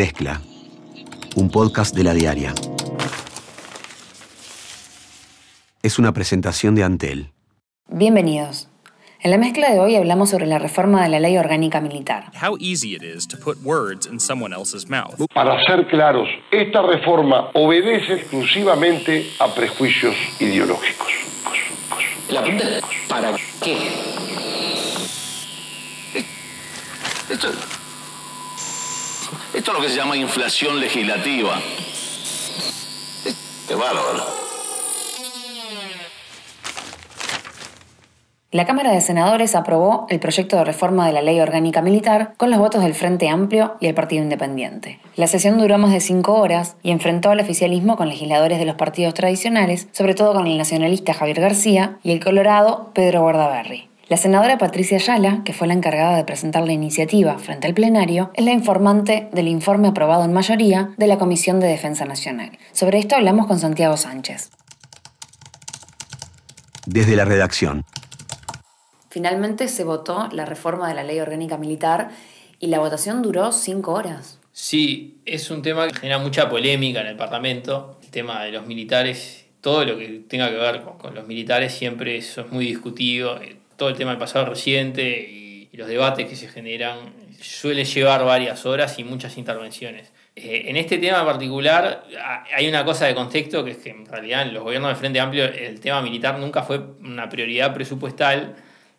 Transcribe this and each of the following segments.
Mezcla, un podcast de la diaria. Es una presentación de Antel. Bienvenidos. En la mezcla de hoy hablamos sobre la reforma de la ley orgánica militar. Para ser claros, esta reforma obedece exclusivamente a prejuicios ideológicos. La pregunta es, ¿para qué? Esto, esto es lo que se llama inflación legislativa. Qué bárbaro. La Cámara de Senadores aprobó el proyecto de reforma de la ley orgánica militar con los votos del Frente Amplio y el Partido Independiente. La sesión duró más de cinco horas y enfrentó al oficialismo con legisladores de los partidos tradicionales, sobre todo con el nacionalista Javier García y el colorado Pedro Guardaberry. La senadora Patricia Ayala, que fue la encargada de presentar la iniciativa frente al plenario, es la informante del informe aprobado en mayoría de la Comisión de Defensa Nacional. Sobre esto hablamos con Santiago Sánchez. Desde la redacción. Finalmente se votó la reforma de la ley orgánica militar y la votación duró cinco horas. Sí, es un tema que genera mucha polémica en el Parlamento, el tema de los militares, todo lo que tenga que ver con, los militares siempre eso es muy discutido, eh, todo el tema del pasado reciente y, los debates que se generan suele llevar varias horas y muchas intervenciones. Eh, en este tema particular hay una cosa de contexto que es que en realidad en los gobiernos de Frente Amplio el tema militar nunca fue una prioridad presupuestal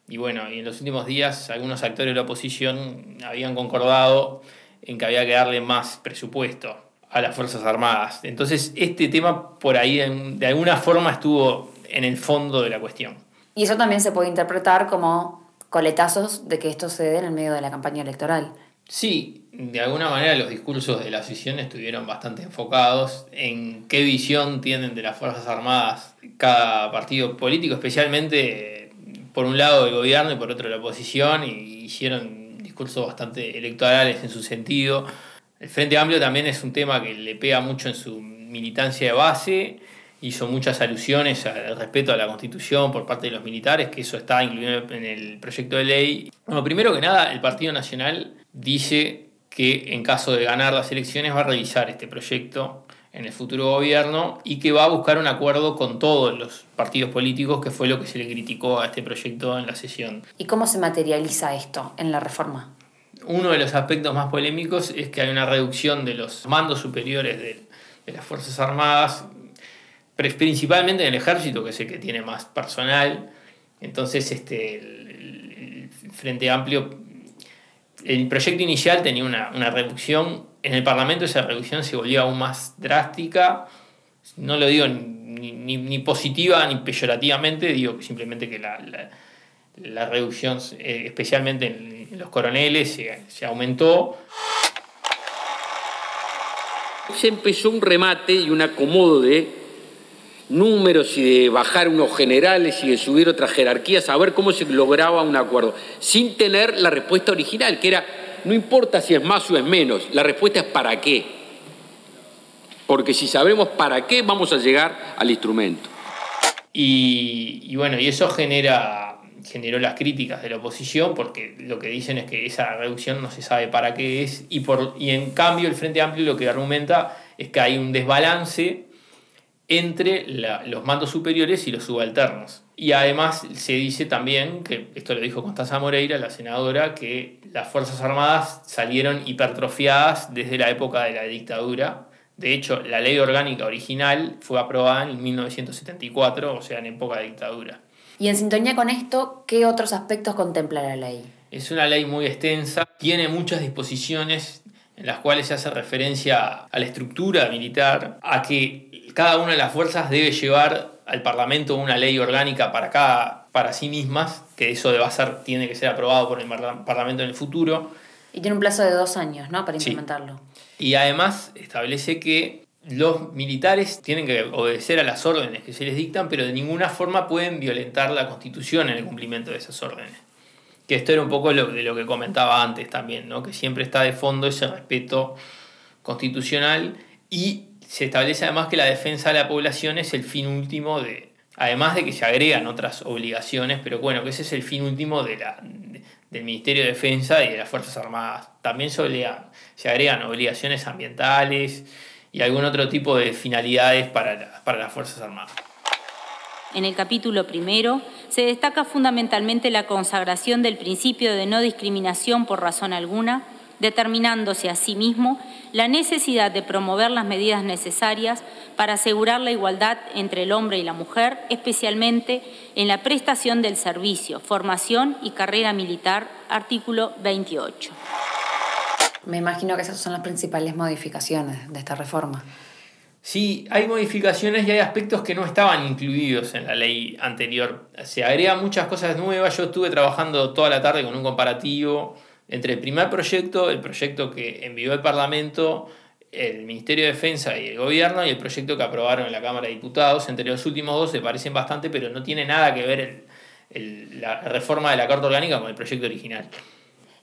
y bueno, y en los últimos días algunos actores de la oposición habían concordado en que había que darle más presupuesto a las Fuerzas Armadas. Entonces, este tema por ahí de alguna forma estuvo en el fondo de la cuestión. Y eso también se puede interpretar como coletazos de que esto se dé en el medio de la campaña electoral. Sí, de alguna manera los discursos de la sesión estuvieron bastante enfocados en qué visión tienen de las Fuerzas Armadas cada partido político, especialmente por un lado el gobierno y por otro la oposición, y hicieron discursos bastante electorales en su sentido. El Frente Amplio también es un tema que le pega mucho en su militancia de base, hizo muchas alusiones al respeto a la Constitución por parte de los militares, que eso está incluido en el proyecto de ley. Bueno, primero que nada, el Partido Nacional dice que en caso de ganar las elecciones va a revisar este proyecto en el futuro gobierno y que va a buscar un acuerdo con todos los partidos políticos, que fue lo que se le criticó a este proyecto en la sesión. ¿Y cómo se materializa esto en la reforma? Uno de los aspectos más polémicos es que hay una reducción de los mandos superiores de, las Fuerzas Armadas, principalmente en el ejército, que es el que tiene más personal. Entonces, este, el, Frente Amplio, el proyecto inicial tenía una, una reducción en el Parlamento esa reducción se volvió aún más drástica. No lo digo ni, positiva ni peyorativamente, digo simplemente que la, la, reducción, eh, especialmente en, los coroneles, se, se aumentó. Se empezó un remate y un acomodo de números y de bajar unos generales y de subir otras jerarquías, a ver cómo se lograba un acuerdo, sin tener la respuesta original, que era no importa si es más o es menos, la respuesta es para qué. Porque si sabemos para qué, vamos a llegar al instrumento. Y, bueno, y eso genera, generó las críticas de la oposición, porque lo que dicen es que esa reducción no se sabe para qué es, y, por, y en cambio el Frente Amplio lo que argumenta es que hay un desbalance entre los mandos superiores y los subalternos. Y además se dice también, que esto lo dijo Constanza Moreira, la senadora, que las Fuerzas Armadas salieron hipertrofiadas desde la época de la dictadura. De hecho, la ley orgánica original fue aprobada en 1974, o sea, en época de dictadura. Y en sintonía con esto, ¿qué otros aspectos contempla la ley? Es una ley muy extensa, tiene muchas disposiciones en las cuales se hace referencia a la estructura militar, a que cada una de las fuerzas debe llevar al Parlamento una ley orgánica para cada, para sí mismas, que eso debe ser, tiene que ser aprobado por el Parlamento en el futuro. Y tiene un plazo de dos años, ¿no? Para implementarlo. Y además establece que los militares tienen que obedecer a las órdenes que se les dictan, pero de ninguna forma pueden violentar la Constitución en el cumplimiento de esas órdenes. Que esto era un poco lo, de lo que comentaba antes también, ¿no? Que siempre está de fondo ese respeto constitucional y se establece además que la defensa de la población es el fin último de, Además de que se agregan otras obligaciones, pero bueno, que ese es el fin último de la, del Ministerio de Defensa y de las Fuerzas Armadas. También se, agregan obligaciones ambientales y algún otro tipo de finalidades para, para las Fuerzas Armadas. En el capítulo primero se destaca fundamentalmente la consagración del principio de no discriminación por razón alguna, determinándose asimismo la necesidad de promover las medidas necesarias para asegurar la igualdad entre el hombre y la mujer, especialmente en la prestación del servicio, formación y carrera militar, artículo 28. Me imagino que esas son las principales modificaciones de esta reforma. Sí, hay modificaciones y hay aspectos que no estaban incluidos en la ley anterior. Se agregan muchas cosas nuevas. Yo estuve trabajando toda la tarde con un comparativo entre el primer proyecto, el proyecto que envió el Parlamento, el Ministerio de Defensa y el Gobierno, y el proyecto que aprobaron en la Cámara de Diputados. Entre los últimos dos se parecen bastante, pero no tiene nada que ver la reforma de la Carta Orgánica con el proyecto original.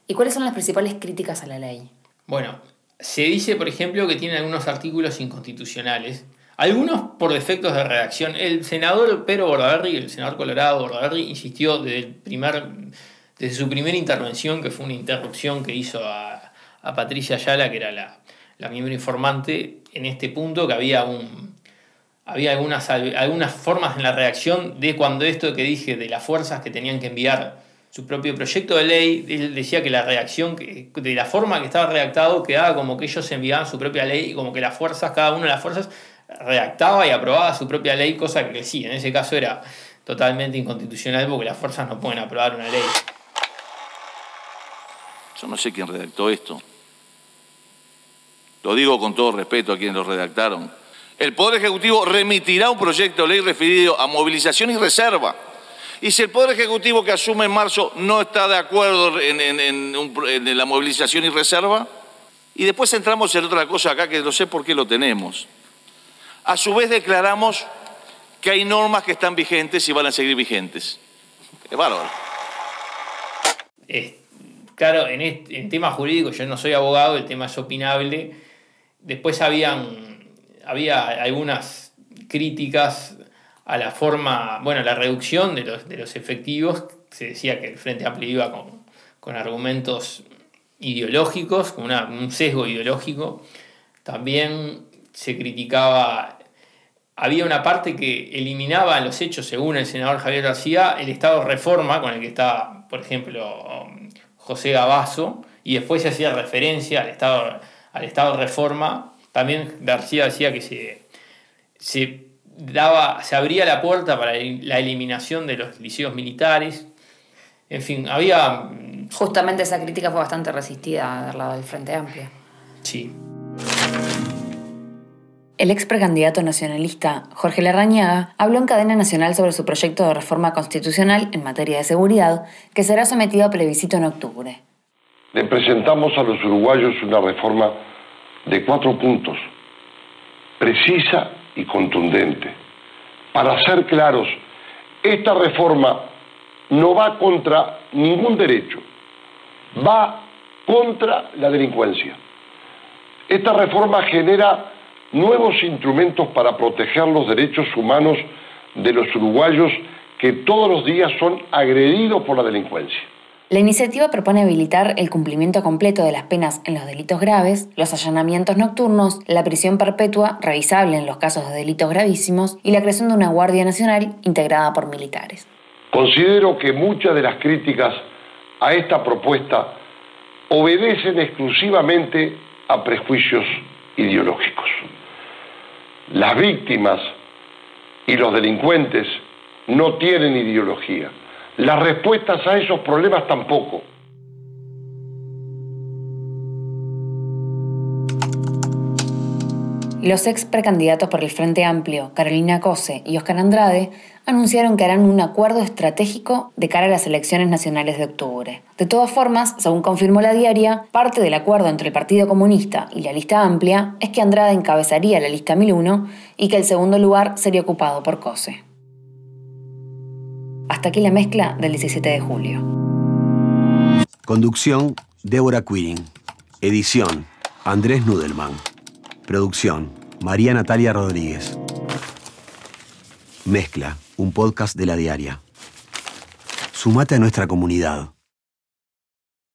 ¿Y cuáles son las principales críticas a la ley? Bueno, se dice, por ejemplo, que tiene algunos artículos inconstitucionales, algunos por defectos de redacción. El senador Pedro Bordaberry, el senador colorado Bordaberry, insistió desde, el primer, desde su primera intervención, que fue una interrupción que hizo a, Patricia Ayala, que era la, la, miembro informante, en este punto, que había un... Había algunas, algunas formas en la redacción de cuando esto que dije de las fuerzas que tenían que enviar su propio proyecto de ley, él decía que la reacción, de la forma que estaba redactado, quedaba como que ellos enviaban su propia ley y como que las fuerzas, cada una de las fuerzas, redactaba y aprobaba su propia ley, cosa que sí, en ese caso era totalmente inconstitucional porque las fuerzas no pueden aprobar una ley. Yo no sé quién redactó esto. Lo digo con todo respeto a quienes lo redactaron. El Poder Ejecutivo remitirá un proyecto de ley referido a movilización y reserva y si el Poder Ejecutivo que asume en marzo no está de acuerdo en, la movilización y reserva, y después entramos en otra cosa acá que no sé por qué lo tenemos. A su vez declaramos que hay normas que están vigentes y van a seguir vigentes. Es bárbaro. Claro, en, en temas jurídicos yo no soy abogado, el tema es opinable. Después habían, había algunas críticas a la forma, bueno, la reducción de los, de los efectivos, se decía que el Frente Amplio iba con, con argumentos ideológicos, con un sesgo ideológico. También se criticaba, había una parte que eliminaba los hechos, según el senador Javier García, el estado reforma con el que está, por ejemplo, José Gabazo, y después se hacía referencia al estado, al estado de reforma. También García decía que se, se daba, se abría la puerta para la eliminación de los liceos militares. En fin, había... Mm, Justamente esa crítica fue bastante resistida del lado del Frente Amplio. Sí. El ex precandidato nacionalista Jorge Larrañaga habló en cadena nacional sobre su proyecto de reforma constitucional en materia de seguridad, que será sometido a plebiscito en octubre. Le presentamos a los uruguayos una reforma de cuatro puntos, precisa y contundente. Para ser claros, esta reforma no va contra ningún derecho, va contra la delincuencia. Esta reforma genera nuevos instrumentos para proteger los derechos humanos de los uruguayos que todos los días son agredidos por la delincuencia. La iniciativa propone habilitar el cumplimiento completo de las penas en los delitos graves, los allanamientos nocturnos, la prisión perpetua revisable en los casos de delitos gravísimos y la creación de una Guardia Nacional integrada por militares. Considero que muchas de las críticas a esta propuesta obedecen exclusivamente a prejuicios ideológicos. Las víctimas y los delincuentes no tienen ideología las respuestas a esos problemas tampoco. Los ex precandidatos por el Frente Amplio, Carolina Cose y Oscar Andrade, anunciaron que harán un acuerdo estratégico de cara a las elecciones nacionales de octubre. De todas formas, según confirmó la diaria, parte del acuerdo entre el Partido Comunista y la lista amplia es que Andrade encabezaría la lista 1001 y que el segundo lugar sería ocupado por Cose. Hasta aquí la mezcla del 17 de julio. Conducción, Débora Quirin. Edición, Andrés Nudelman. Producción, María Natalia Rodríguez. Mezcla, un podcast de la diaria. Sumate a nuestra comunidad.